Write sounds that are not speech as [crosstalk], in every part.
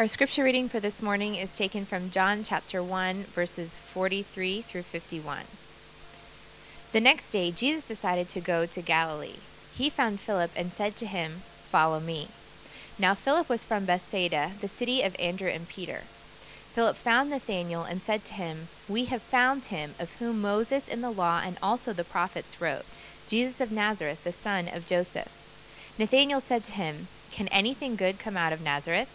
Our scripture reading for this morning is taken from John chapter 1, verses 43 through 51. The next day, Jesus decided to go to Galilee. He found Philip and said to him, Follow me. Now Philip was from Bethsaida, the city of Andrew and Peter. Philip found Nathanael and said to him, We have found him of whom Moses in the law and also the prophets wrote, Jesus of Nazareth, the son of Joseph. Nathanael said to him, Can anything good come out of Nazareth?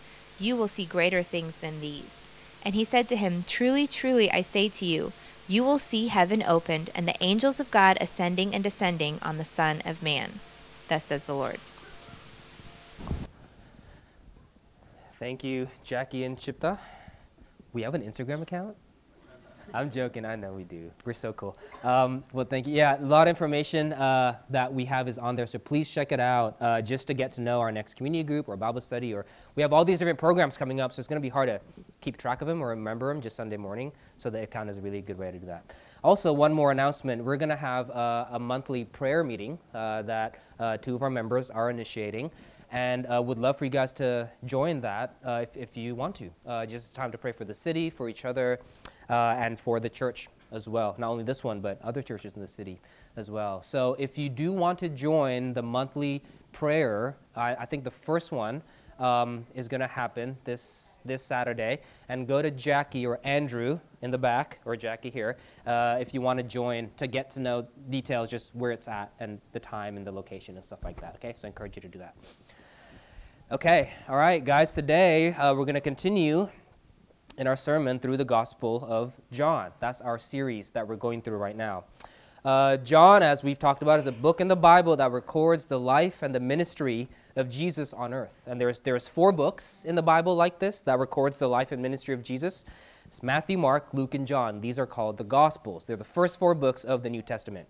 You will see greater things than these. And he said to him, Truly, truly, I say to you, you will see heaven opened, and the angels of God ascending and descending on the Son of Man. Thus says the Lord. Thank you, Jackie and Chipta. We have an Instagram account? I'm joking. I know we do. We're so cool. Um, well, thank you. Yeah, a lot of information uh, that we have is on there, so please check it out uh, just to get to know our next community group or Bible study. Or we have all these different programs coming up, so it's going to be hard to keep track of them or remember them just Sunday morning. So the account is a really good way to do that. Also, one more announcement: we're going to have uh, a monthly prayer meeting uh, that uh, two of our members are initiating and uh, would love for you guys to join that uh, if, if you want to. Uh, just time to pray for the city, for each other, uh, and for the church as well. Not only this one, but other churches in the city as well. So if you do want to join the monthly prayer, I, I think the first one um, is going to happen this this Saturday. And go to Jackie or Andrew in the back, or Jackie here, uh, if you want to join to get to know details, just where it's at and the time and the location and stuff like that. Okay, so I encourage you to do that. Okay, all right, guys. Today uh, we're going to continue in our sermon through the Gospel of John. That's our series that we're going through right now. Uh, John, as we've talked about, is a book in the Bible that records the life and the ministry of Jesus on earth. And there's, there's four books in the Bible like this that records the life and ministry of Jesus. It's Matthew, Mark, Luke, and John. These are called the Gospels. They're the first four books of the New Testament.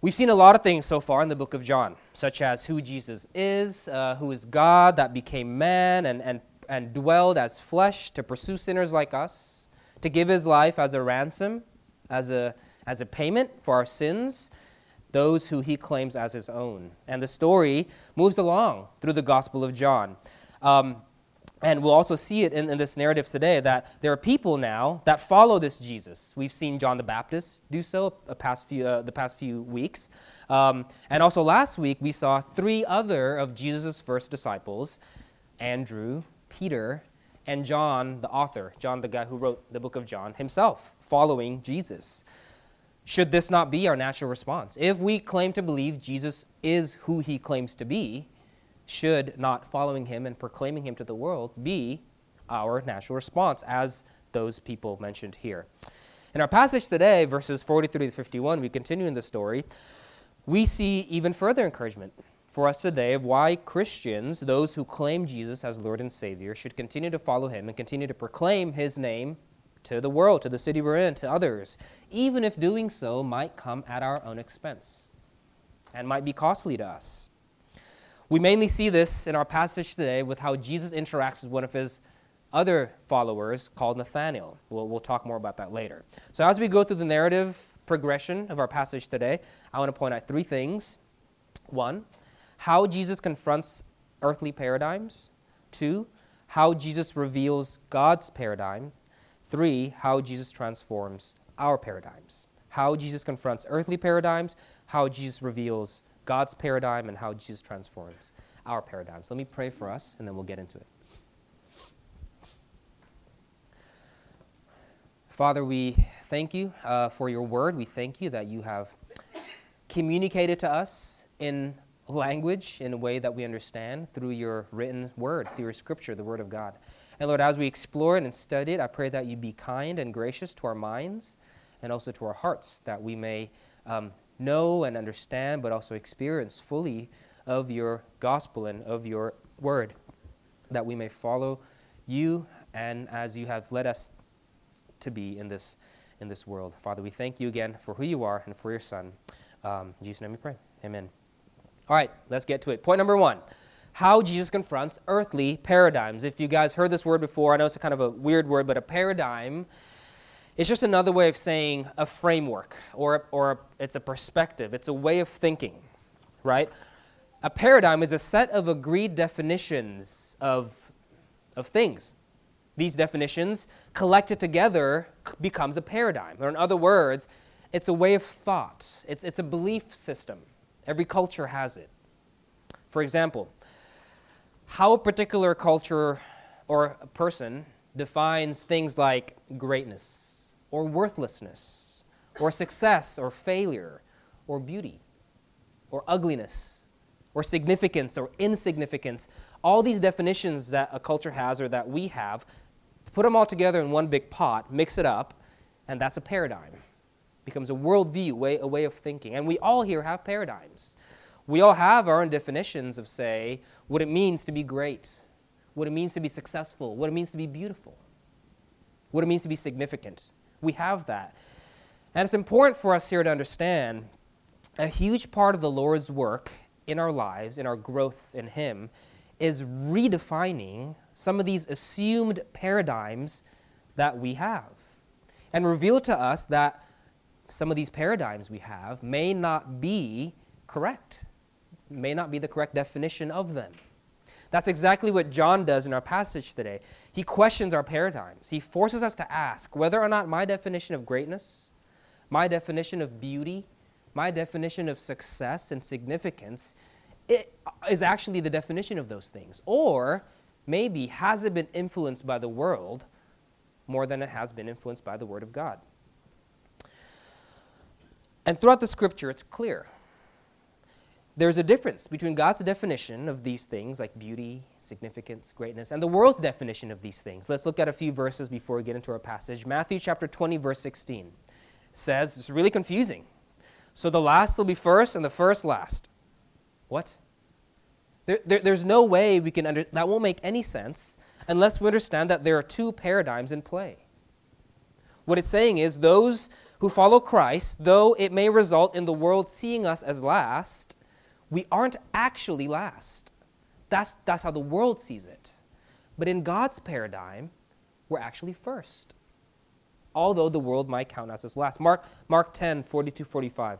We've seen a lot of things so far in the book of John, such as who Jesus is, uh, who is God that became man and, and and dwelled as flesh to pursue sinners like us, to give his life as a ransom, as a, as a payment for our sins, those who he claims as his own. And the story moves along through the Gospel of John. Um, and we'll also see it in, in, this narrative today that there are people now that follow this Jesus. We've seen John the Baptist do so the past few, uh, the past few weeks. Um, and also last week, we saw three other of Jesus' first disciples Andrew, Peter and John, the author, John, the guy who wrote the book of John himself, following Jesus. Should this not be our natural response? If we claim to believe Jesus is who he claims to be, should not following him and proclaiming him to the world be our natural response, as those people mentioned here? In our passage today, verses 43 to 51, we continue in the story. We see even further encouragement for us today of why Christians, those who claim Jesus as Lord and Savior, should continue to follow him and continue to proclaim his name to the world, to the city we're in, to others, even if doing so might come at our own expense and might be costly to us. We mainly see this in our passage today with how Jesus interacts with one of his other followers called Nathanael. We'll, we'll talk more about that later. So, as we go through the narrative progression of our passage today, I want to point out three things. One, how Jesus confronts earthly paradigms. Two, how Jesus reveals God's paradigm. Three, how Jesus transforms our paradigms. How Jesus confronts earthly paradigms, how Jesus reveals God's paradigm, and how Jesus transforms our paradigms. Let me pray for us, and then we'll get into it. Father, we thank you uh, for your word. We thank you that you have communicated to us in language in a way that we understand through your written word, through your scripture, the word of God. And Lord, as we explore it and study it, I pray that you be kind and gracious to our minds and also to our hearts, that we may um, know and understand, but also experience fully of your gospel and of your word, that we may follow you and as you have led us to be in this, in this world. Father, we thank you again for who you are and for your Son. Um, in Jesus' name we pray. Amen. All right, let's get to it. Point number one how Jesus confronts earthly paradigms. If you guys heard this word before, I know it's a kind of a weird word, but a paradigm is just another way of saying a framework or, or it's a perspective, it's a way of thinking, right? A paradigm is a set of agreed definitions of, of things. These definitions collected together becomes a paradigm. Or, in other words, it's a way of thought, it's, it's a belief system. Every culture has it. For example, how a particular culture or a person defines things like greatness or worthlessness or success or failure or beauty or ugliness or significance or insignificance, all these definitions that a culture has or that we have, put them all together in one big pot, mix it up, and that's a paradigm becomes a worldview, way, a way of thinking. And we all here have paradigms. We all have our own definitions of, say, what it means to be great, what it means to be successful, what it means to be beautiful, what it means to be significant. We have that. And it's important for us here to understand a huge part of the Lord's work in our lives, in our growth in Him, is redefining some of these assumed paradigms that we have and reveal to us that some of these paradigms we have may not be correct, may not be the correct definition of them. That's exactly what John does in our passage today. He questions our paradigms. He forces us to ask whether or not my definition of greatness, my definition of beauty, my definition of success and significance it is actually the definition of those things. Or maybe has it been influenced by the world more than it has been influenced by the Word of God? And throughout the scripture, it's clear. There's a difference between God's definition of these things, like beauty, significance, greatness, and the world's definition of these things. Let's look at a few verses before we get into our passage. Matthew chapter 20, verse 16 says, it's really confusing. So the last will be first, and the first last. What? There, there, there's no way we can under, that won't make any sense unless we understand that there are two paradigms in play. What it's saying is those who follow Christ, though it may result in the world seeing us as last, we aren't actually last. That's, that's how the world sees it. But in God's paradigm, we're actually first. Although the world might count us as last. Mark, Mark 10, 42, 45.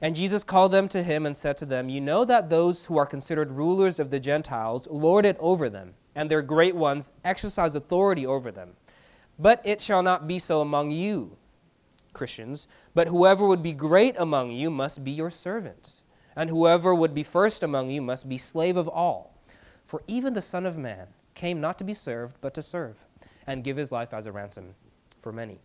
And Jesus called them to him and said to them, You know that those who are considered rulers of the Gentiles lord it over them, and their great ones exercise authority over them. But it shall not be so among you. Christians, but whoever would be great among you must be your servant, and whoever would be first among you must be slave of all. For even the Son of Man came not to be served, but to serve, and give his life as a ransom for many.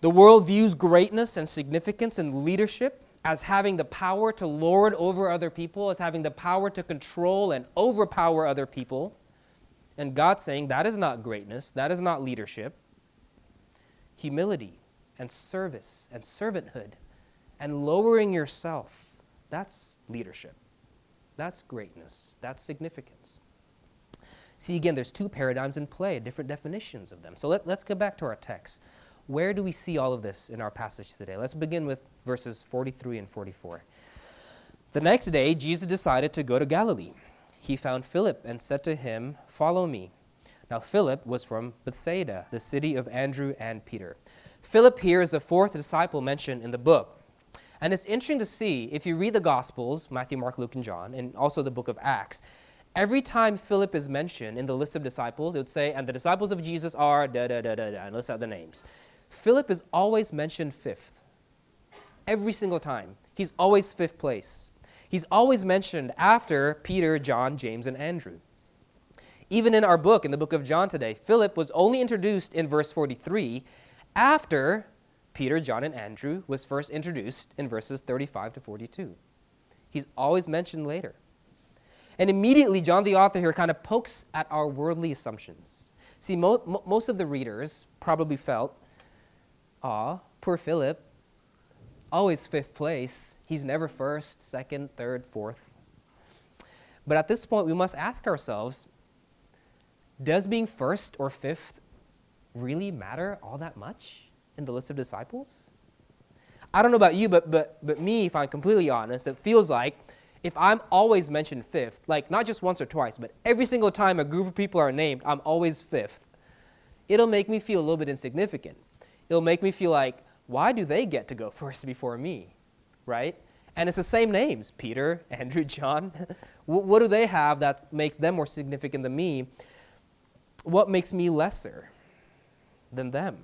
The world views greatness and significance and leadership as having the power to lord over other people, as having the power to control and overpower other people. And God's saying that is not greatness, that is not leadership. Humility and service and servanthood and lowering yourself. That's leadership. That's greatness. That's significance. See, again, there's two paradigms in play, different definitions of them. So let, let's go back to our text. Where do we see all of this in our passage today? Let's begin with verses 43 and 44. The next day, Jesus decided to go to Galilee. He found Philip and said to him, Follow me. Now, Philip was from Bethsaida, the city of Andrew and Peter. Philip here is the fourth disciple mentioned in the book. And it's interesting to see, if you read the Gospels, Matthew, Mark, Luke, and John, and also the book of Acts, every time Philip is mentioned in the list of disciples, it would say, and the disciples of Jesus are da da da da da, and list out the names. Philip is always mentioned fifth. Every single time. He's always fifth place. He's always mentioned after Peter, John, James, and Andrew. Even in our book, in the book of John today, Philip was only introduced in verse 43, after Peter, John, and Andrew was first introduced in verses 35 to 42. He's always mentioned later. And immediately, John the author here kind of pokes at our worldly assumptions. See, mo- mo- most of the readers probably felt, ah, poor Philip, always fifth place. He's never first, second, third, fourth. But at this point, we must ask ourselves does being first or fifth really matter all that much in the list of disciples? I don't know about you, but, but, but me, if I'm completely honest, it feels like if I'm always mentioned fifth, like not just once or twice, but every single time a group of people are named, I'm always fifth, it'll make me feel a little bit insignificant. It'll make me feel like, why do they get to go first before me? Right? And it's the same names Peter, [laughs] Andrew, John. [laughs] what do they have that makes them more significant than me? What makes me lesser than them?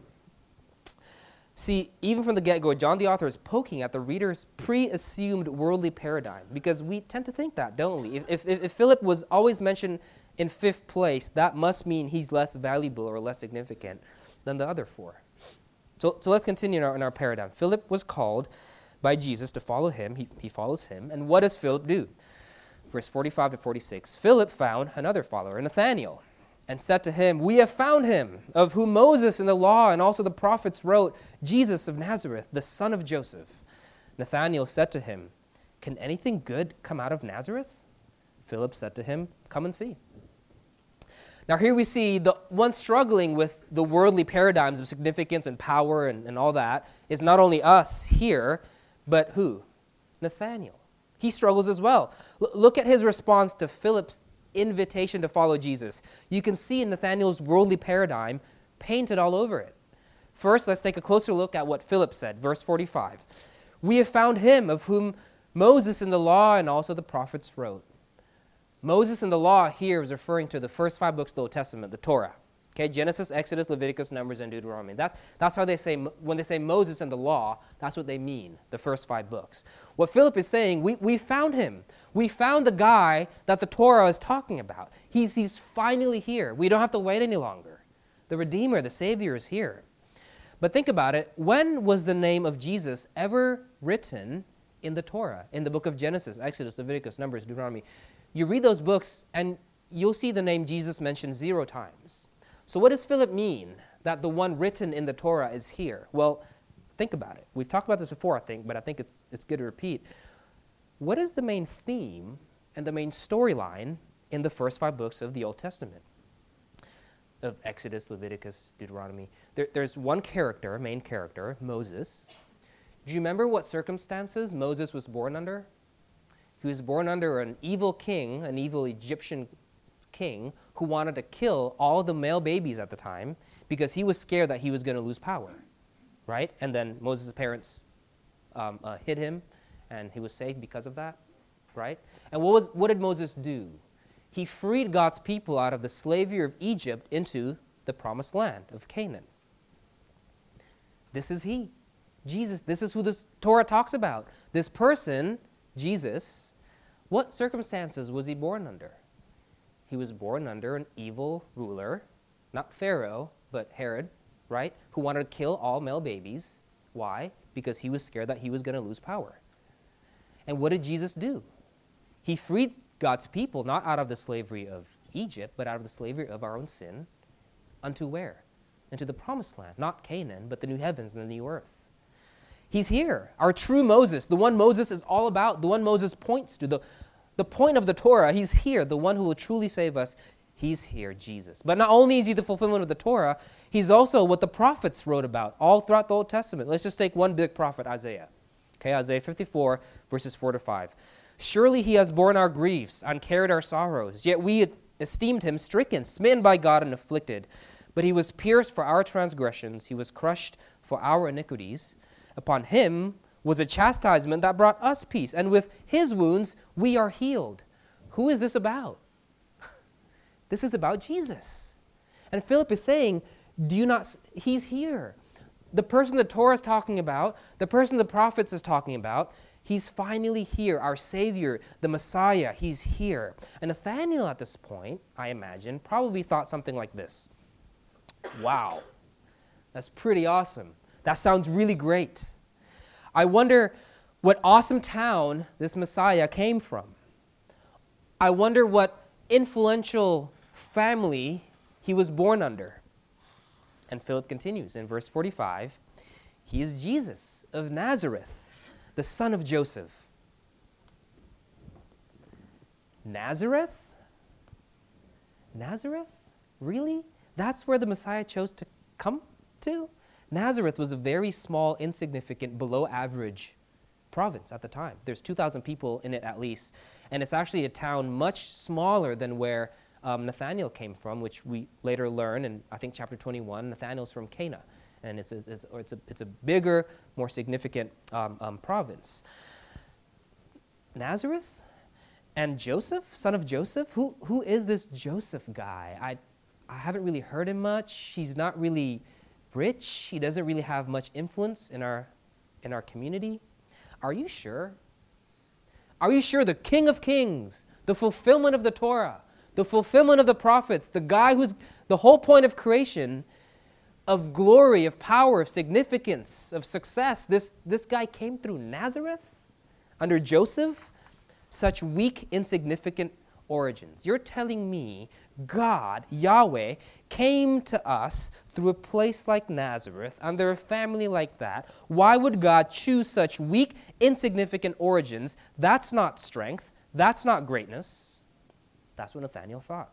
See, even from the get go, John the author is poking at the reader's pre assumed worldly paradigm because we tend to think that, don't we? If, if, if, Philip was always mentioned in fifth place, that must mean he's less valuable or less significant than the other four. So, so let's continue in our, in our paradigm. Philip was called by Jesus to follow him, he, he follows him. And what does Philip do? Verse 45 to 46 Philip found another follower, Nathanael and said to him, We have found him, of whom Moses in the law and also the prophets wrote, Jesus of Nazareth, the son of Joseph. Nathanael said to him, Can anything good come out of Nazareth? Philip said to him, Come and see. Now, here we see the one struggling with the worldly paradigms of significance and power and, and all that is not only us here, but who? Nathanael. He struggles as well. L- look at his response to Philip's invitation to follow Jesus. You can see in Nathanael's worldly paradigm painted all over it. First, let's take a closer look at what Philip said, verse 45. We have found him of whom Moses in the law and also the prophets wrote. Moses in the law here is referring to the first five books of the Old Testament, the Torah. Okay, Genesis, Exodus, Leviticus, Numbers, and Deuteronomy. That's, that's how they say, when they say Moses and the law, that's what they mean, the first five books. What Philip is saying, we, we found him. We found the guy that the Torah is talking about. He's, he's finally here. We don't have to wait any longer. The Redeemer, the Savior is here. But think about it. When was the name of Jesus ever written in the Torah, in the book of Genesis, Exodus, Leviticus, Numbers, Deuteronomy? You read those books and you'll see the name Jesus mentioned zero times. So, what does Philip mean that the one written in the Torah is here? Well, think about it. We've talked about this before, I think, but I think it's, it's good to repeat. What is the main theme and the main storyline in the first five books of the Old Testament? Of Exodus, Leviticus, Deuteronomy. There, there's one character, main character, Moses. Do you remember what circumstances Moses was born under? He was born under an evil king, an evil Egyptian king who wanted to kill all the male babies at the time because he was scared that he was going to lose power, right? And then Moses' parents um, uh, hid him, and he was saved because of that, right? And what, was, what did Moses do? He freed God's people out of the slavery of Egypt into the promised land of Canaan. This is he, Jesus. This is who the Torah talks about. This person, Jesus, what circumstances was he born under? He was born under an evil ruler, not Pharaoh, but Herod, right? Who wanted to kill all male babies. Why? Because he was scared that he was going to lose power. And what did Jesus do? He freed God's people not out of the slavery of Egypt, but out of the slavery of our own sin. Unto where? Into the promised land. Not Canaan, but the new heavens and the new earth. He's here, our true Moses, the one Moses is all about, the one Moses points to, the, the point of the Torah, he's here, the one who will truly save us. He's here, Jesus. But not only is he the fulfillment of the Torah, he's also what the prophets wrote about all throughout the Old Testament. Let's just take one big prophet, Isaiah. Okay, Isaiah 54, verses 4 to 5. Surely he has borne our griefs and carried our sorrows, yet we esteemed him stricken, smitten by God, and afflicted. But he was pierced for our transgressions, he was crushed for our iniquities. Upon him was a chastisement that brought us peace, and with his wounds we are healed. Who is this about? [laughs] This is about Jesus. And Philip is saying, Do you not, he's here. The person the Torah is talking about, the person the prophets is talking about, he's finally here, our Savior, the Messiah, he's here. And Nathanael at this point, I imagine, probably thought something like this Wow, that's pretty awesome. That sounds really great. I wonder what awesome town this Messiah came from. I wonder what influential family he was born under. And Philip continues in verse 45 He is Jesus of Nazareth, the son of Joseph. Nazareth? Nazareth? Really? That's where the Messiah chose to come to? Nazareth was a very small, insignificant, below average province at the time. There's 2,000 people in it at least. And it's actually a town much smaller than where um, Nathanael came from, which we later learn in, I think, chapter 21. Nathanael's from Cana. And it's a, it's, it's a, it's a bigger, more significant um, um, province. Nazareth? And Joseph, son of Joseph? Who, who is this Joseph guy? I, I haven't really heard him much. He's not really rich. He doesn't really have much influence in our, in our community. Are you sure? Are you sure the King of Kings, the fulfillment of the Torah, the fulfillment of the prophets, the guy who's the whole point of creation, of glory, of power, of significance, of success, this, this guy came through Nazareth under Joseph? such weak, insignificant origins. You're telling me God, Yahweh, came to us through a place like Nazareth, under a family like that. Why would God choose such weak, insignificant origins? That's not strength. That's not greatness. That's what Nathanael thought.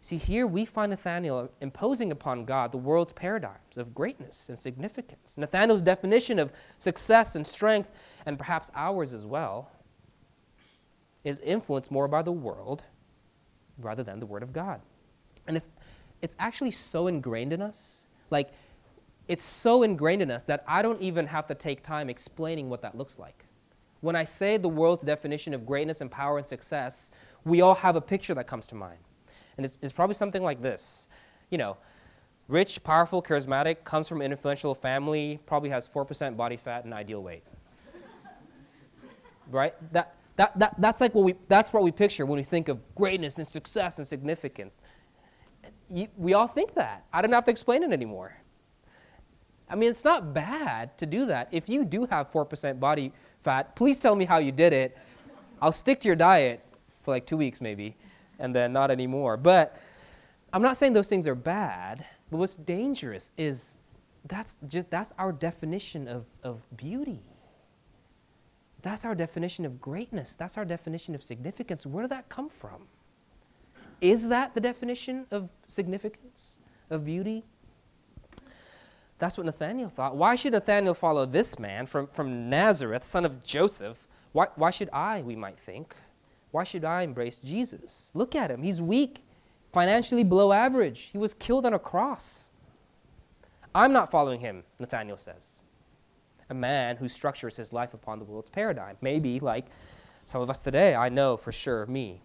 See, here we find Nathanael imposing upon God the world's paradigms of greatness and significance. Nathanael's definition of success and strength, and perhaps ours as well, is influenced more by the world rather than the Word of God. And it's, it's actually so ingrained in us. Like, it's so ingrained in us that I don't even have to take time explaining what that looks like. When I say the world's definition of greatness and power and success, we all have a picture that comes to mind. And it's, it's probably something like this. You know, rich, powerful, charismatic, comes from an influential family, probably has 4% body fat and ideal weight. [laughs] right? That, that, that, that's like what we, that's what we picture when we think of greatness and success and significance. You, we all think that. I don't have to explain it anymore. I mean, it's not bad to do that. If you do have 4% body fat, please tell me how you did it. I'll stick to your diet for like two weeks maybe, and then not anymore. But I'm not saying those things are bad, but what's dangerous is that's just that's our definition of, of beauty. That's our definition of greatness. That's our definition of significance. Where did that come from? Is that the definition of significance, of beauty? That's what Nathanael thought. Why should Nathanael follow this man from, from Nazareth, son of Joseph? Why, why should I, we might think? Why should I embrace Jesus? Look at him. He's weak, financially below average. He was killed on a cross. I'm not following him, Nathanael says a man who structures his life upon the world's paradigm. Maybe like some of us today, I know for sure of me.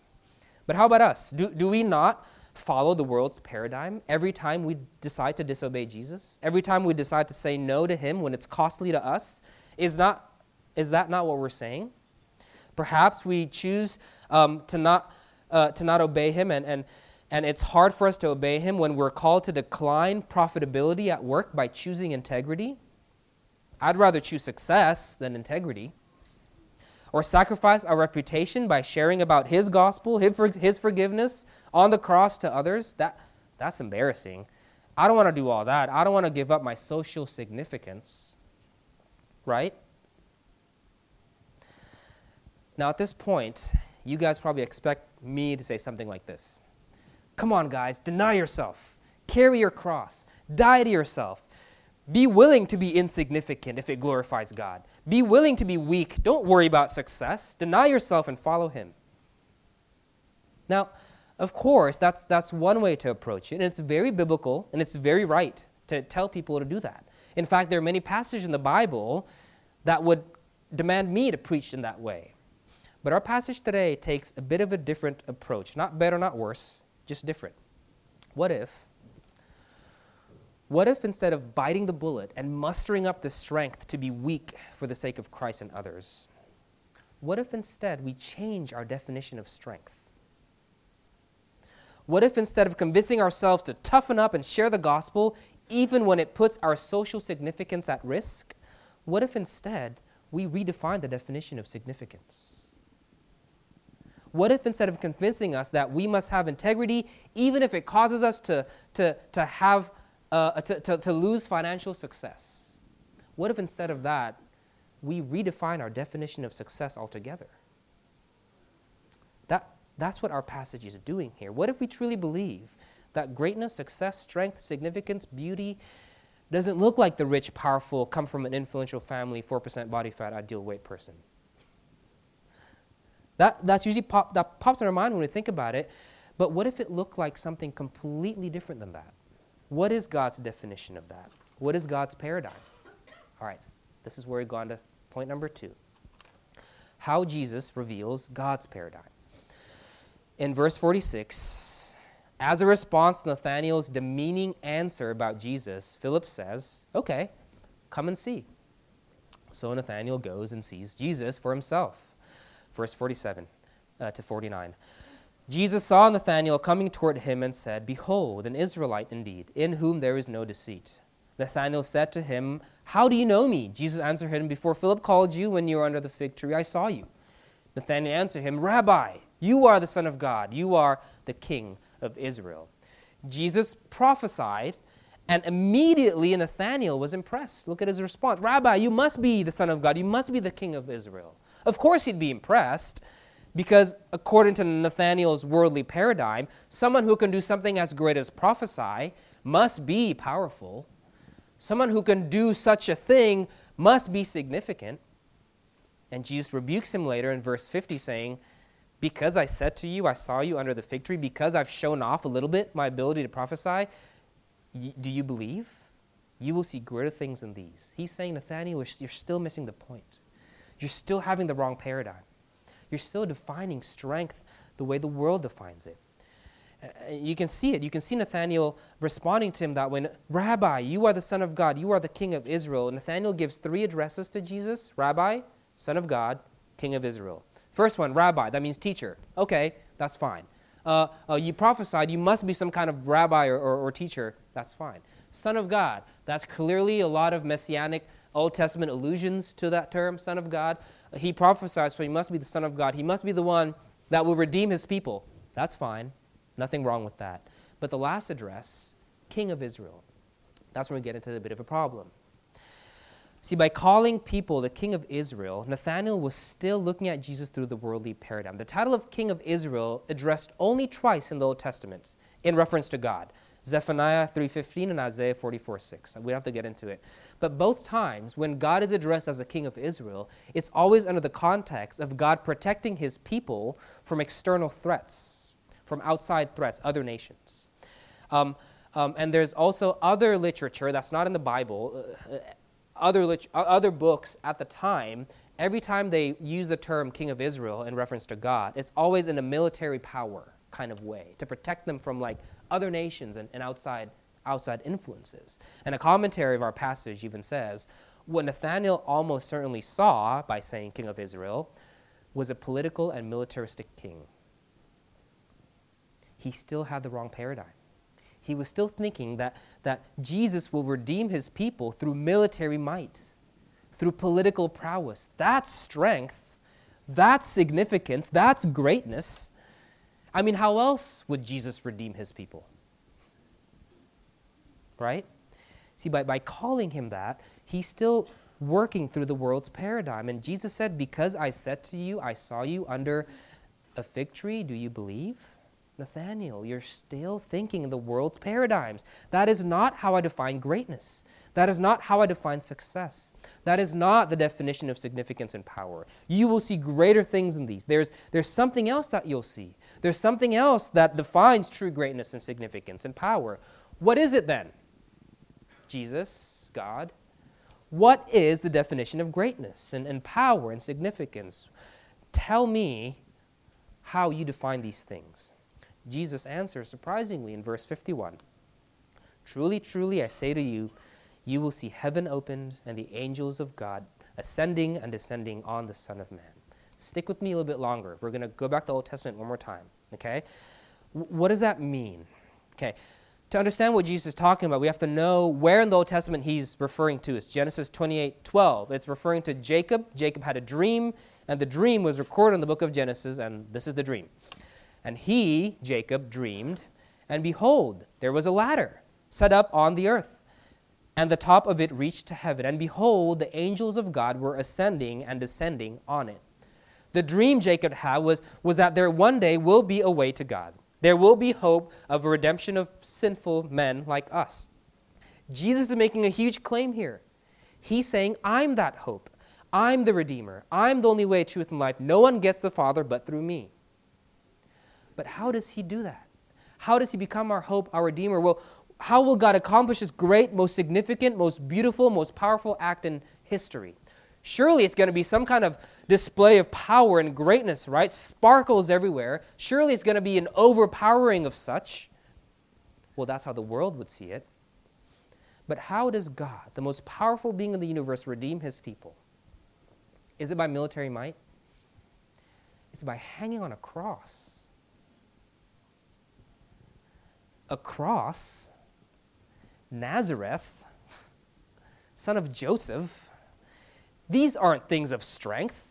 But how about us? Do, do we not follow the world's paradigm every time we decide to disobey Jesus? Every time we decide to say no to him when it's costly to us? Is, not, is that not what we're saying? Perhaps we choose um, to, not, uh, to not obey him, and, and, and it's hard for us to obey him when we're called to decline profitability at work by choosing integrity. I'd rather choose success than integrity. Or sacrifice our reputation by sharing about his gospel, his forgiveness on the cross to others. That, that's embarrassing. I don't want to do all that. I don't want to give up my social significance. Right? Now, at this point, you guys probably expect me to say something like this Come on, guys, deny yourself, carry your cross, die to yourself, be willing to be insignificant if it glorifies God. Be willing to be weak. Don't worry about success. Deny yourself and follow Him. Now, of course, that's, that's one way to approach it, and it's very biblical and it's very right to tell people to do that. In fact, there are many passages in the Bible that would demand me to preach in that way. But our passage today takes a bit of a different approach. Not better, not worse, just different. What if what if instead of biting the bullet and mustering up the strength to be weak for the sake of Christ and others, what if instead we change our definition of strength? What if instead of convincing ourselves to toughen up and share the gospel, even when it puts our social significance at risk, what if instead we redefine the definition of significance? What if instead of convincing us that we must have integrity, even if it causes us to, to, to have uh, to, to, to lose financial success? What if instead of that, we redefine our definition of success altogether? That, that's what our passage is doing here. What if we truly believe that greatness, success, strength, significance, beauty doesn't look like the rich, powerful, come from an influential family, 4% body fat, ideal weight person. That, that's usually pop, that pops in our mind when we think about it. But what if it looked like something completely different than that? What is God's definition of that? What is God's paradigm? All right, this is where we go on to point number two how Jesus reveals God's paradigm. In verse 46, as a response to Nathanael's demeaning answer about Jesus, Philip says, Okay, come and see. So Nathanael goes and sees Jesus for himself verse 47 uh, to 49. Jesus saw Nathanael coming toward him and said, Behold, an Israelite indeed, in whom there is no deceit. Nathanael said to him, How do you know me? Jesus answered him, Before Philip called you when you were under the fig tree, I saw you. Nathanael answered him, Rabbi, you are the Son of God, you are the King of Israel. Jesus prophesied, and immediately Nathanael was impressed. Look at his response Rabbi, you must be the Son of God, you must be the King of Israel. Of course, he'd be impressed because, according to Nathanael's worldly paradigm, someone who can do something as great as prophesy must be powerful. Someone who can do such a thing must be significant. And Jesus rebukes him later in verse 50, saying, Because I said to you, I saw you under the fig tree, because I've shown off a little bit my ability to prophesy, do you believe? You will see greater things than these. He's saying, Nathanael, you're still missing the point you're still having the wrong paradigm. You're still defining strength the way the world defines it. Uh, you can see it. You can see Nathanael responding to him that way. Rabbi, you are the Son of God. You are the King of Israel. Nathanael gives three addresses to Jesus Rabbi, Son of God, King of Israel. First one, Rabbi, that means teacher. Okay, that's fine. Uh, uh, you prophesied, you must be some kind of rabbi or, or, or teacher. That's fine. Son of God, that's clearly a lot of messianic Old Testament allusions to that term, Son of God. He prophesies, so he must be the Son of God. He must be the one that will redeem his people. That's fine. Nothing wrong with that. But the last address, King of Israel, that's when we get into a bit of a problem. See, by calling people the King of Israel, Nathanael was still looking at Jesus through the worldly paradigm. The title of King of Israel addressed only twice in the Old Testament in reference to God. Zephaniah 3.15 and Isaiah 44.6. We don't have to get into it. But both times, when God is addressed as the king of Israel, it's always under the context of God protecting his people from external threats, from outside threats, other nations. Um, um, and there's also other literature that's not in the Bible, uh, uh other, lit- uh, other books at the time. Every time they use the term king of Israel in reference to God, it's always in a military power kind of way to protect them from like other nations and, and outside, outside influences. And a commentary of our passage even says what Nathanael almost certainly saw by saying king of Israel was a political and militaristic king. He still had the wrong paradigm. He was still thinking that, that Jesus will redeem his people through military might, through political prowess. That's strength. That's significance. That's greatness. I mean, how else would Jesus redeem his people? Right? See, by, by calling him that, he's still working through the world's paradigm. And Jesus said, Because I said to you, I saw you under a fig tree, do you believe? Nathanael, you're still thinking in the world's paradigms. That is not how I define greatness. That is not how I define success. That is not the definition of significance and power. You will see greater things than these. There's, there's something else that you'll see. There's something else that defines true greatness and significance and power. What is it then? Jesus, God. What is the definition of greatness and, and power and significance? Tell me how you define these things. Jesus answers surprisingly in verse 51 Truly, truly, I say to you, you will see heaven opened and the angels of God ascending and descending on the Son of Man. Stick with me a little bit longer. We're going to go back to the Old Testament one more time. Okay? what does that mean? Okay. To understand what Jesus is talking about, we have to know where in the Old Testament he's referring to. It's Genesis 28 12. It's referring to Jacob. Jacob had a dream, and the dream was recorded in the book of Genesis, and this is the dream. And he, Jacob, dreamed, and behold, there was a ladder set up on the earth, and the top of it reached to heaven. And behold, the angels of God were ascending and descending on it. The dream Jacob had was, was that there one day will be a way to God. There will be hope of a redemption of sinful men like us. Jesus is making a huge claim here. He's saying, I'm that hope. I'm the Redeemer. I'm the only way, truth, and life. No one gets the Father but through me. But how does he do that? How does he become our hope, our Redeemer? Well, how will God accomplish this great, most significant, most beautiful, most powerful act in history? Surely it's going to be some kind of display of power and greatness, right? Sparkles everywhere. Surely it's going to be an overpowering of such. Well, that's how the world would see it. But how does God, the most powerful being in the universe, redeem his people? Is it by military might? It's by hanging on a cross. A cross, Nazareth, son of Joseph, these aren't things of strength.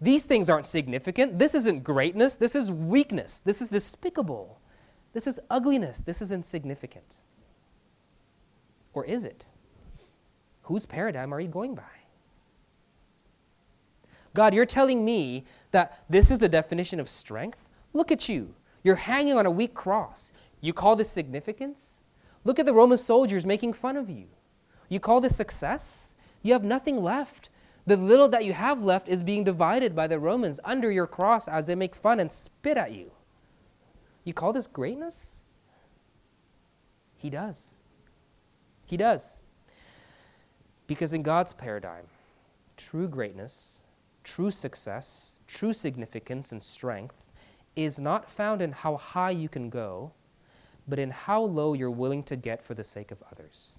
These things aren't significant. This isn't greatness. This is weakness. This is despicable. This is ugliness. This is insignificant. Or is it? Whose paradigm are you going by? God, you're telling me that this is the definition of strength? Look at you. You're hanging on a weak cross. You call this significance? Look at the Roman soldiers making fun of you. You call this success? You have nothing left. The little that you have left is being divided by the Romans under your cross as they make fun and spit at you. You call this greatness? He does. He does. Because in God's paradigm, true greatness, true success, true significance, and strength is not found in how high you can go, but in how low you're willing to get for the sake of others.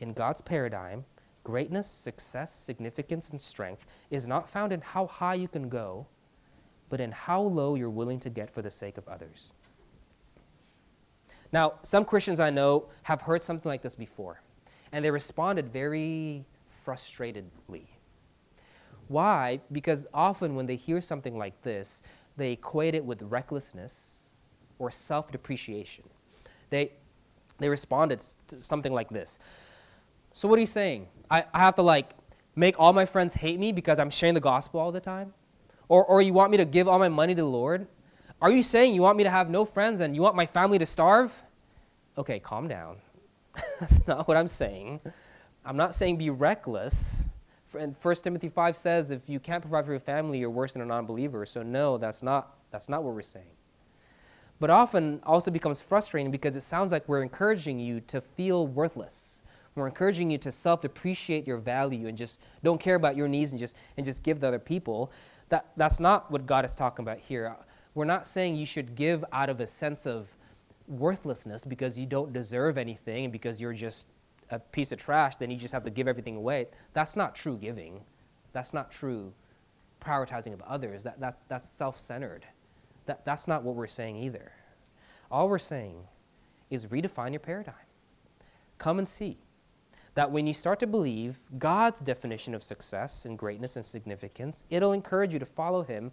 In God's paradigm, greatness, success, significance, and strength is not found in how high you can go, but in how low you're willing to get for the sake of others. Now, some Christians I know have heard something like this before, and they responded very frustratedly. Why? Because often when they hear something like this, they equate it with recklessness or self depreciation. They, they responded something like this So, what are you saying? I, I have to like make all my friends hate me because I'm sharing the gospel all the time? Or, or you want me to give all my money to the Lord? Are you saying you want me to have no friends and you want my family to starve? Okay, calm down. [laughs] That's not what I'm saying. I'm not saying be reckless. And 1 Timothy 5 says if you can't provide for your family, you're worse than a non believer. So, no, that's not, that's not what we're saying. But often also becomes frustrating because it sounds like we're encouraging you to feel worthless. We're encouraging you to self depreciate your value and just don't care about your needs and just, and just give to other people. That, that's not what God is talking about here. We're not saying you should give out of a sense of worthlessness because you don't deserve anything and because you're just a piece of trash, then you just have to give everything away. That's not true giving. That's not true prioritizing of others. That, that's that's self centered. That, that's not what we're saying either. All we're saying is redefine your paradigm. Come and see that when you start to believe God's definition of success and greatness and significance, it'll encourage you to follow Him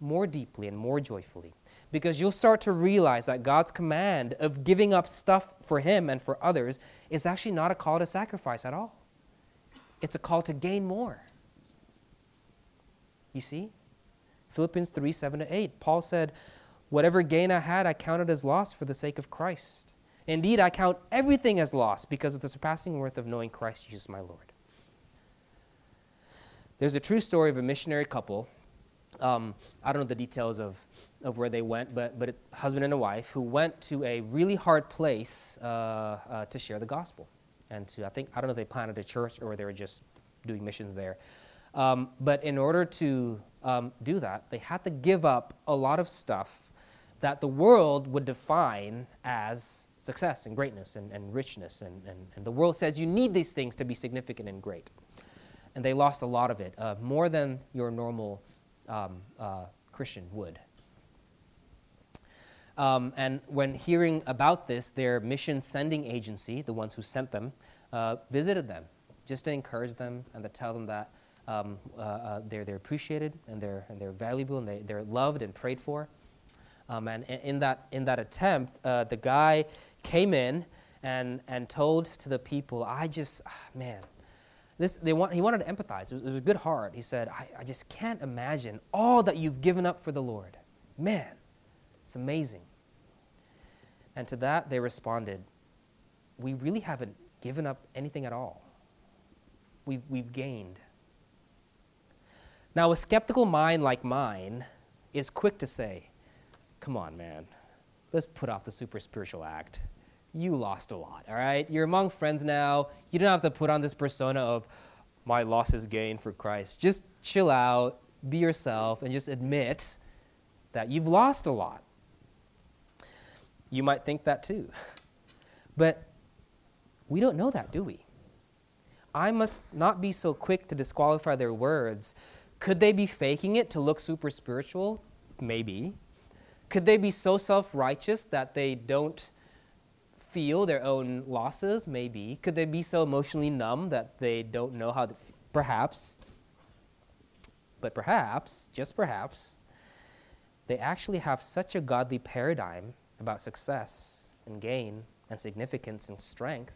more deeply and more joyfully. Because you'll start to realize that God's command of giving up stuff for Him and for others is actually not a call to sacrifice at all. It's a call to gain more. You see? Philippians 3 7 to 8. Paul said, Whatever gain I had, I counted as loss for the sake of Christ. Indeed, I count everything as loss because of the surpassing worth of knowing Christ Jesus my Lord. There's a true story of a missionary couple um, I don't know the details of, of where they went, but, but a husband and a wife who went to a really hard place uh, uh, to share the gospel. And to, I think, I don't know if they planted a church or they were just doing missions there. Um, but in order to um, do that, they had to give up a lot of stuff that the world would define as success and greatness and, and richness. And, and, and the world says you need these things to be significant and great. And they lost a lot of it, uh, more than your normal um, uh, Christian would. Um, and when hearing about this, their mission sending agency, the ones who sent them, uh, visited them just to encourage them and to tell them that um, uh, uh, they're, they're appreciated and they're, and they're valuable and they, they're loved and prayed for. Um, and in that, in that attempt, uh, the guy came in and, and told to the people, I just, ah, man, this, they want, he wanted to empathize. It was, it was a good heart. He said, I, I just can't imagine all that you've given up for the Lord. Man, It's amazing. And to that, they responded, We really haven't given up anything at all. We've, we've gained. Now, a skeptical mind like mine is quick to say, Come on, man, let's put off the super spiritual act. You lost a lot, all right? You're among friends now. You don't have to put on this persona of, My loss is gain for Christ. Just chill out, be yourself, and just admit that you've lost a lot. You might think that too. But we don't know that, do we? I must not be so quick to disqualify their words. Could they be faking it to look super spiritual? Maybe. Could they be so self righteous that they don't feel their own losses? Maybe. Could they be so emotionally numb that they don't know how to? F- perhaps. But perhaps, just perhaps, they actually have such a godly paradigm about success and gain and significance and strength.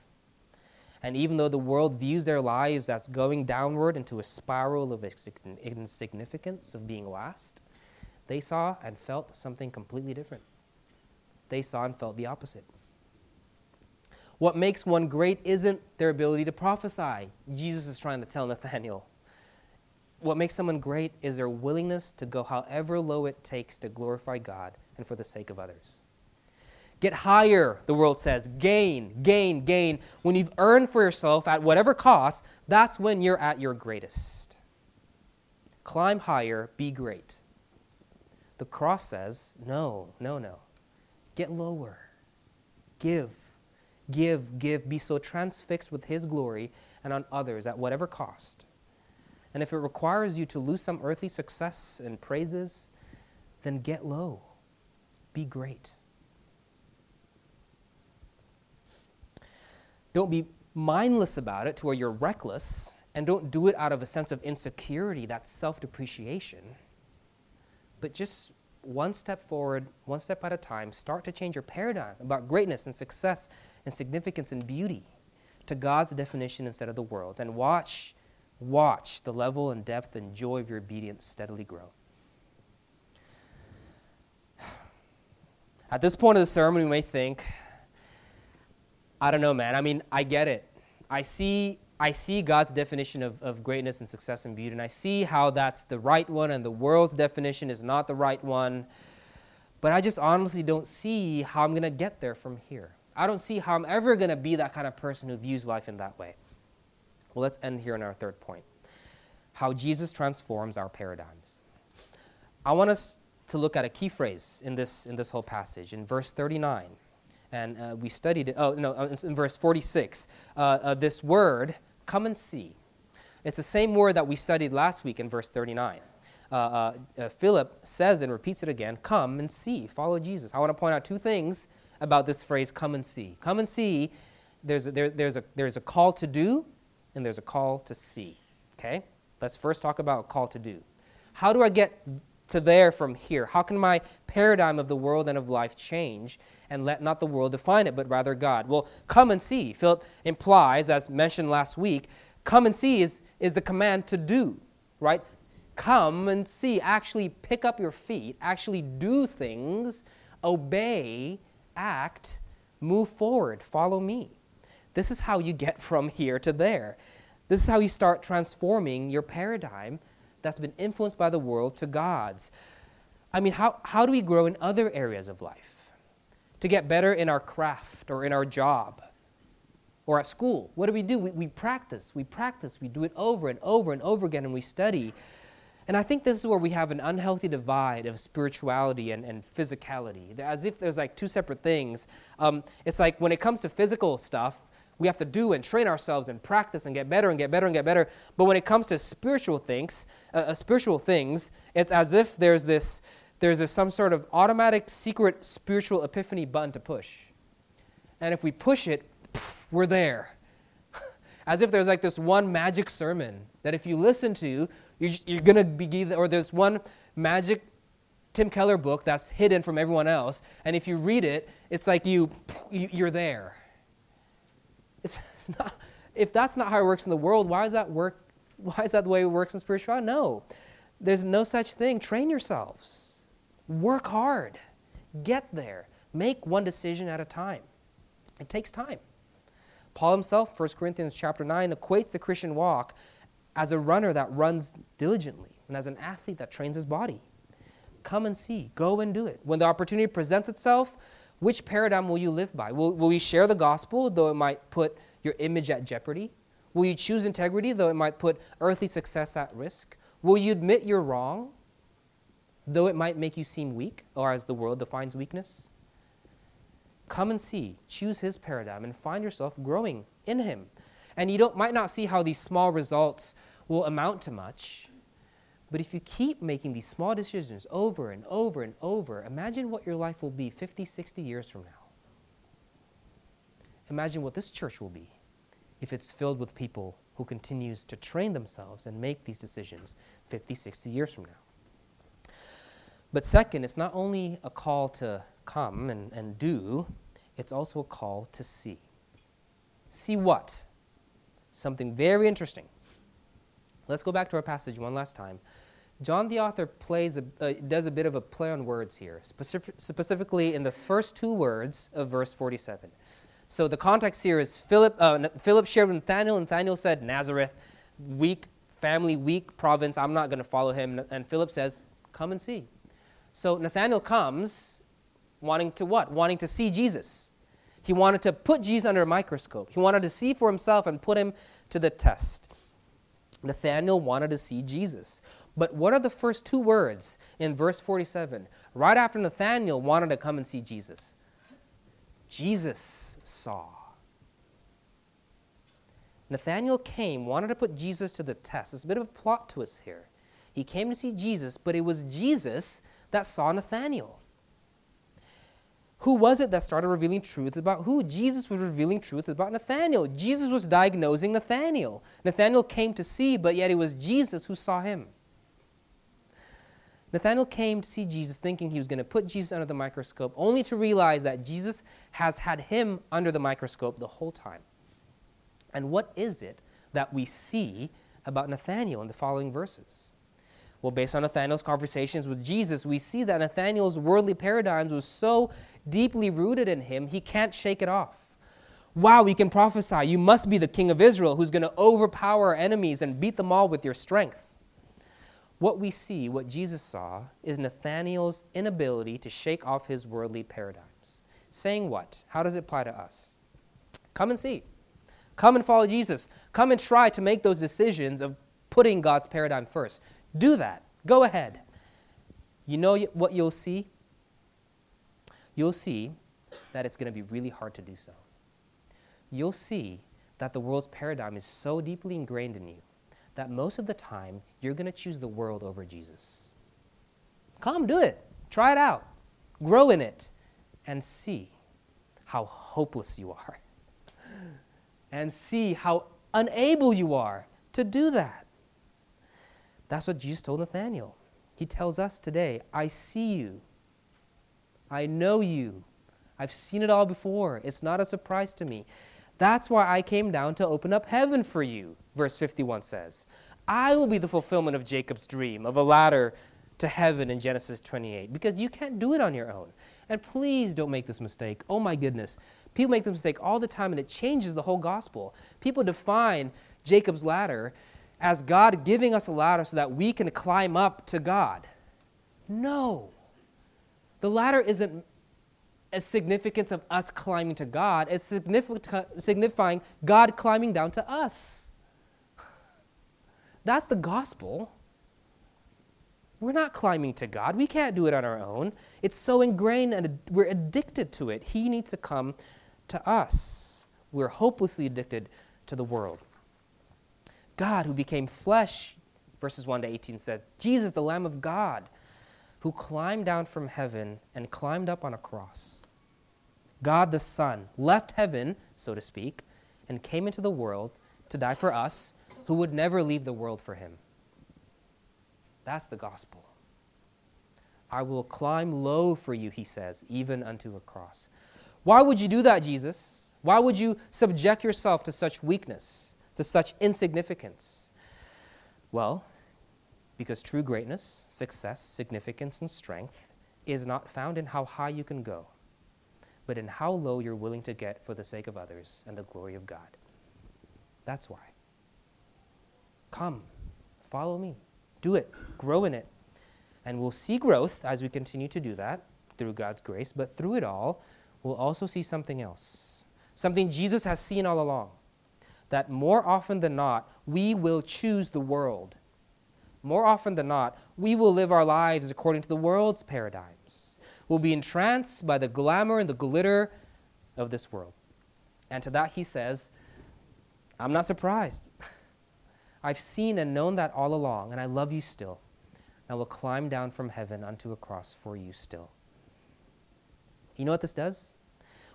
And even though the world views their lives as going downward into a spiral of insignificance, of being last, they saw and felt something completely different. They saw and felt the opposite. What makes one great isn't their ability to prophesy. Jesus is trying to tell Nathanael. What makes someone great is their willingness to go however low it takes to glorify God and for the sake of others. Get higher, the world says. Gain, gain, gain. When you've earned for yourself at whatever cost, that's when you're at your greatest. Climb higher, be great. The cross says, no, no, no. Get lower. Give, give, give. Be so transfixed with His glory and on others at whatever cost. And if it requires you to lose some earthly success and praises, then get low. Be great. Don't be mindless about it to where you're reckless, and don't do it out of a sense of insecurity, that's self depreciation. But just one step forward, one step at a time, start to change your paradigm about greatness and success and significance and beauty to God's definition instead of the world's. And watch, watch the level and depth and joy of your obedience steadily grow. [sighs] At this point of the sermon, we may think, I don't know, man. I mean, I get it. I see, I see God's definition of, of greatness and success and beauty, and I see how that's the right one, and the world's definition is not the right one. But I just honestly don't see how I'm going to get there from here. I don't see how I'm ever going to be that kind of person who views life in that way. Well, let's end here on our third point how Jesus transforms our paradigms. I want us to look at a key phrase in this, in this whole passage. In verse 39, and uh, we studied it. Oh, no, uh, in verse 46, uh, uh, this word, come and see. It's the same word that we studied last week in verse 39. Uh, uh, Philip says and repeats it again come and see, follow Jesus. I want to point out two things about this phrase, come and see. Come and see, there's a, there, there's, a, there's a call to do and there's a call to see. Okay? Let's first talk about call to do. How do I get to there from here? How can my paradigm of the world and of life change and let not the world define it, but rather God? Well, come and see. Philip implies, as mentioned last week, come and see is, is the command to do, right? Come and see. Actually pick up your feet, actually do things, obey, act, move forward, follow me. This is how you get from here to there. This is how you start transforming your paradigm that's been influenced by the world to God's. I mean, how, how do we grow in other areas of life? To get better in our craft or in our job or at school. What do we do? We, we practice, we practice, we do it over and over and over again, and we study. And I think this is where we have an unhealthy divide of spirituality and, and physicality, as if there's like two separate things. Um, it's like when it comes to physical stuff, we have to do and train ourselves and practice and get better and get better and get better. But when it comes to spiritual things, uh, uh, spiritual things, it's as if there's this, there's this some sort of automatic secret spiritual epiphany button to push. And if we push it, poof, we're there. [laughs] as if there's like this one magic sermon that if you listen to, you're, you're going to be, or there's one magic Tim Keller book that's hidden from everyone else. And if you read it, it's like you, you're there. It's, [laughs] it's not, if that's not how it works in the world, why does that work? [laughs] Why is that the way it works in spirituality? No. There's no such thing. Train yourselves. Work hard. Get there. Make one decision at a time. It takes time. Paul himself, 1 Corinthians chapter 9, equates the Christian walk as a runner that runs diligently and as an athlete that trains his body. Come and see. Go and do it. When the opportunity presents itself, which paradigm will you live by? Will, will you share the gospel, though it might put your image at jeopardy? Will you choose integrity, though it might put earthly success at risk? Will you admit you're wrong, though it might make you seem weak, or as the world defines weakness? Come and see. Choose his paradigm and find yourself growing in him. And you don't, might not see how these small results will amount to much, but if you keep making these small decisions over and over and over, imagine what your life will be 50, 60 years from now. Imagine what this church will be if it's filled with people who continues to train themselves and make these decisions 50, 60 years from now. But second, it's not only a call to come and, and do, it's also a call to see. See what? Something very interesting. Let's go back to our passage one last time. John the author plays a, uh, does a bit of a play on words here, specific, specifically in the first two words of verse 47. So the context here is Philip, uh, Philip shared with Nathanael, and Nathanael said, Nazareth, weak family, weak province, I'm not going to follow him. And Philip says, Come and see. So Nathanael comes wanting to what? Wanting to see Jesus. He wanted to put Jesus under a microscope. He wanted to see for himself and put him to the test. Nathanael wanted to see Jesus. But what are the first two words in verse 47? Right after Nathanael wanted to come and see Jesus, Jesus saw. Nathanael came, wanted to put Jesus to the test. There's a bit of a plot twist here. He came to see Jesus, but it was Jesus that saw Nathanael. Who was it that started revealing truth about who? Jesus was revealing truth about Nathanael. Jesus was diagnosing Nathanael. Nathanael came to see, but yet it was Jesus who saw him. Nathanael came to see Jesus thinking he was going to put Jesus under the microscope, only to realize that Jesus has had him under the microscope the whole time. And what is it that we see about Nathanael in the following verses? Well, based on Nathanael's conversations with Jesus, we see that Nathanael's worldly paradigms was so deeply rooted in him, he can't shake it off. Wow, we can prophesy. You must be the king of Israel who's going to overpower our enemies and beat them all with your strength. What we see, what Jesus saw, is Nathanael's inability to shake off his worldly paradigms. Saying what? How does it apply to us? Come and see. Come and follow Jesus. Come and try to make those decisions of putting God's paradigm first. Do that. Go ahead. You know what you'll see? You'll see that it's going to be really hard to do so. You'll see that the world's paradigm is so deeply ingrained in you that most of the time you're going to choose the world over Jesus. Come, do it. Try it out. Grow in it and see how hopeless you are. [laughs] And see how unable you are to do that. That's what Jesus told Nathanael. He tells us today, I see you. I know you. I've seen it all before. It's not a surprise to me. That's why I came down to open up heaven for you, verse 51 says. I will be the fulfillment of Jacob's dream of a ladder to heaven in Genesis 28 because you can't do it on your own. And please don't make this mistake. Oh my goodness. People make this mistake all the time and it changes the whole gospel. People define Jacob's ladder as God giving us a ladder so that we can climb up to God. No. The ladder isn't a significance of us climbing to God, it's signifying God climbing down to us. [laughs] That's the gospel. We're not climbing to God. We can't do it on our own. It's so ingrained and we're addicted to it. He needs to come to us. We're hopelessly addicted to the world. God, who became flesh, verses 1 to 18 says, Jesus, the Lamb of God, who climbed down from heaven and climbed up on a cross. God the Son left heaven, so to speak, and came into the world to die for us who would never leave the world for him. That's the gospel. I will climb low for you, he says, even unto a cross. Why would you do that, Jesus? Why would you subject yourself to such weakness, to such insignificance? Well, because true greatness, success, significance, and strength is not found in how high you can go, but in how low you're willing to get for the sake of others and the glory of God. That's why. Come, follow me. Do it, grow in it. And we'll see growth as we continue to do that through God's grace, but through it all, we'll also see something else. Something Jesus has seen all along. That more often than not, we will choose the world. More often than not, we will live our lives according to the world's paradigms. We'll be entranced by the glamour and the glitter of this world. And to that he says, I'm not surprised. [laughs] I've seen and known that all along, and I love you still. I will climb down from heaven unto a cross for you still. You know what this does?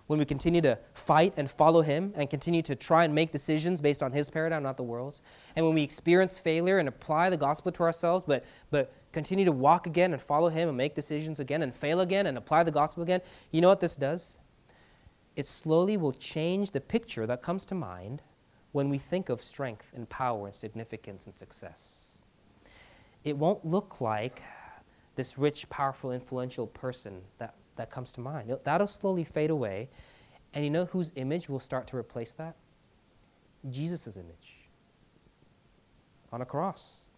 When we continue to fight and follow Him and continue to try and make decisions based on His paradigm, not the world's, and when we experience failure and apply the gospel to ourselves, but, but continue to walk again and follow Him and make decisions again and fail again and apply the gospel again, you know what this does? It slowly will change the picture that comes to mind when we think of strength and power and significance and success. It won't look like this rich, powerful, influential person that that comes to mind. That'll slowly fade away. And you know whose image will start to replace that? Jesus' image on a cross.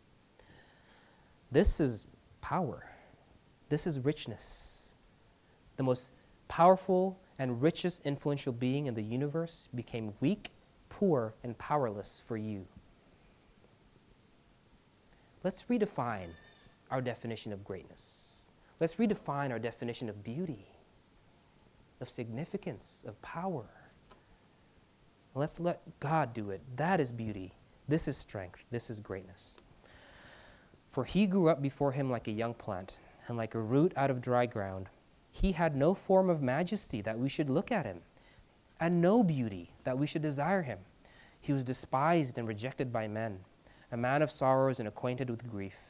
This is power. This is richness. The most powerful and richest influential being in the universe became weak, poor, and powerless for you. Let's redefine our definition of greatness. Let's redefine our definition of beauty, of significance, of power. Let's let God do it. That is beauty. This is strength. This is greatness. For he grew up before him like a young plant, and like a root out of dry ground. He had no form of majesty that we should look at him, and no beauty that we should desire him. He was despised and rejected by men, a man of sorrows and acquainted with grief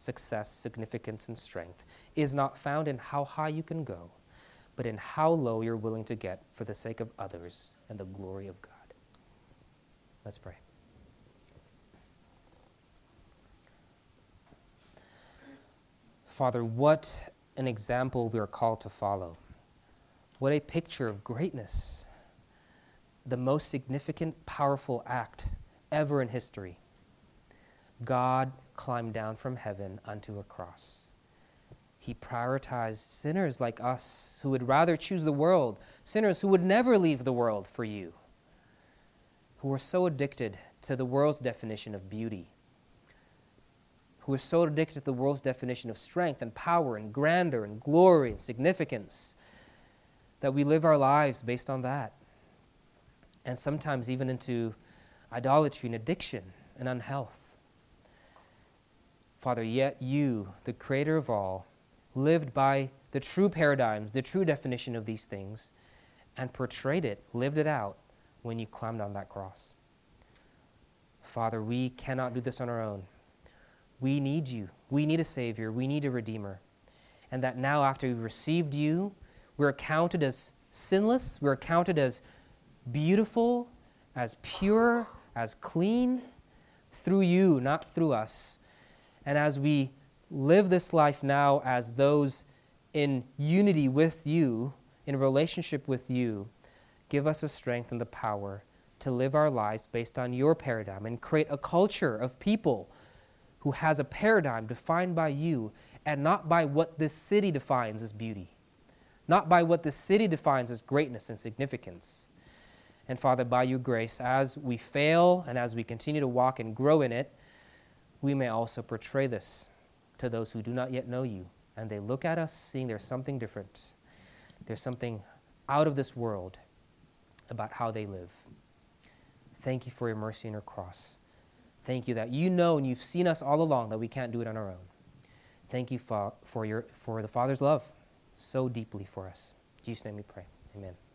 success, significance, and strength is not found in how high you can go, but in how low you're willing to get for the sake of others and the glory of God. Let's pray. Father, what an example we are called to follow. What a picture of greatness. The most significant, powerful act ever in history. God climbed down from heaven unto a cross. He prioritized sinners like us who would rather choose the world, sinners who would never leave the world for you, who are so addicted to the world's definition of beauty, who are so addicted to the world's definition of strength and power and grandeur and glory and significance that we live our lives based on that. And sometimes even into idolatry and addiction and unhealth. Father, yet you, the creator of all, lived by the true paradigms, the true definition of these things, and portrayed it, lived it out when you climbed on that cross. Father, we cannot do this on our own. We need you. We need a Savior. We need a Redeemer. And that now, after we've received you, we're counted as sinless, we're counted as beautiful, as pure, as clean through you, not through us. And as we live this life now as those in unity with you, in relationship with you, give us the strength and the power to live our lives based on your paradigm and create a culture of people who has a paradigm defined by you and not by what this city defines as beauty, not by what the city defines as greatness and significance. And Father, by your grace, as we fail and as we continue to walk and grow in it, we may also portray this to those who do not yet know you. And they look at us seeing there's something different. There's something out of this world about how they live. Thank you for your mercy and your cross. Thank you that you know and you've seen us all along that we can't do it on our own. Thank you for, for, your, for the Father's love so deeply for us. In Jesus' name we pray. Amen.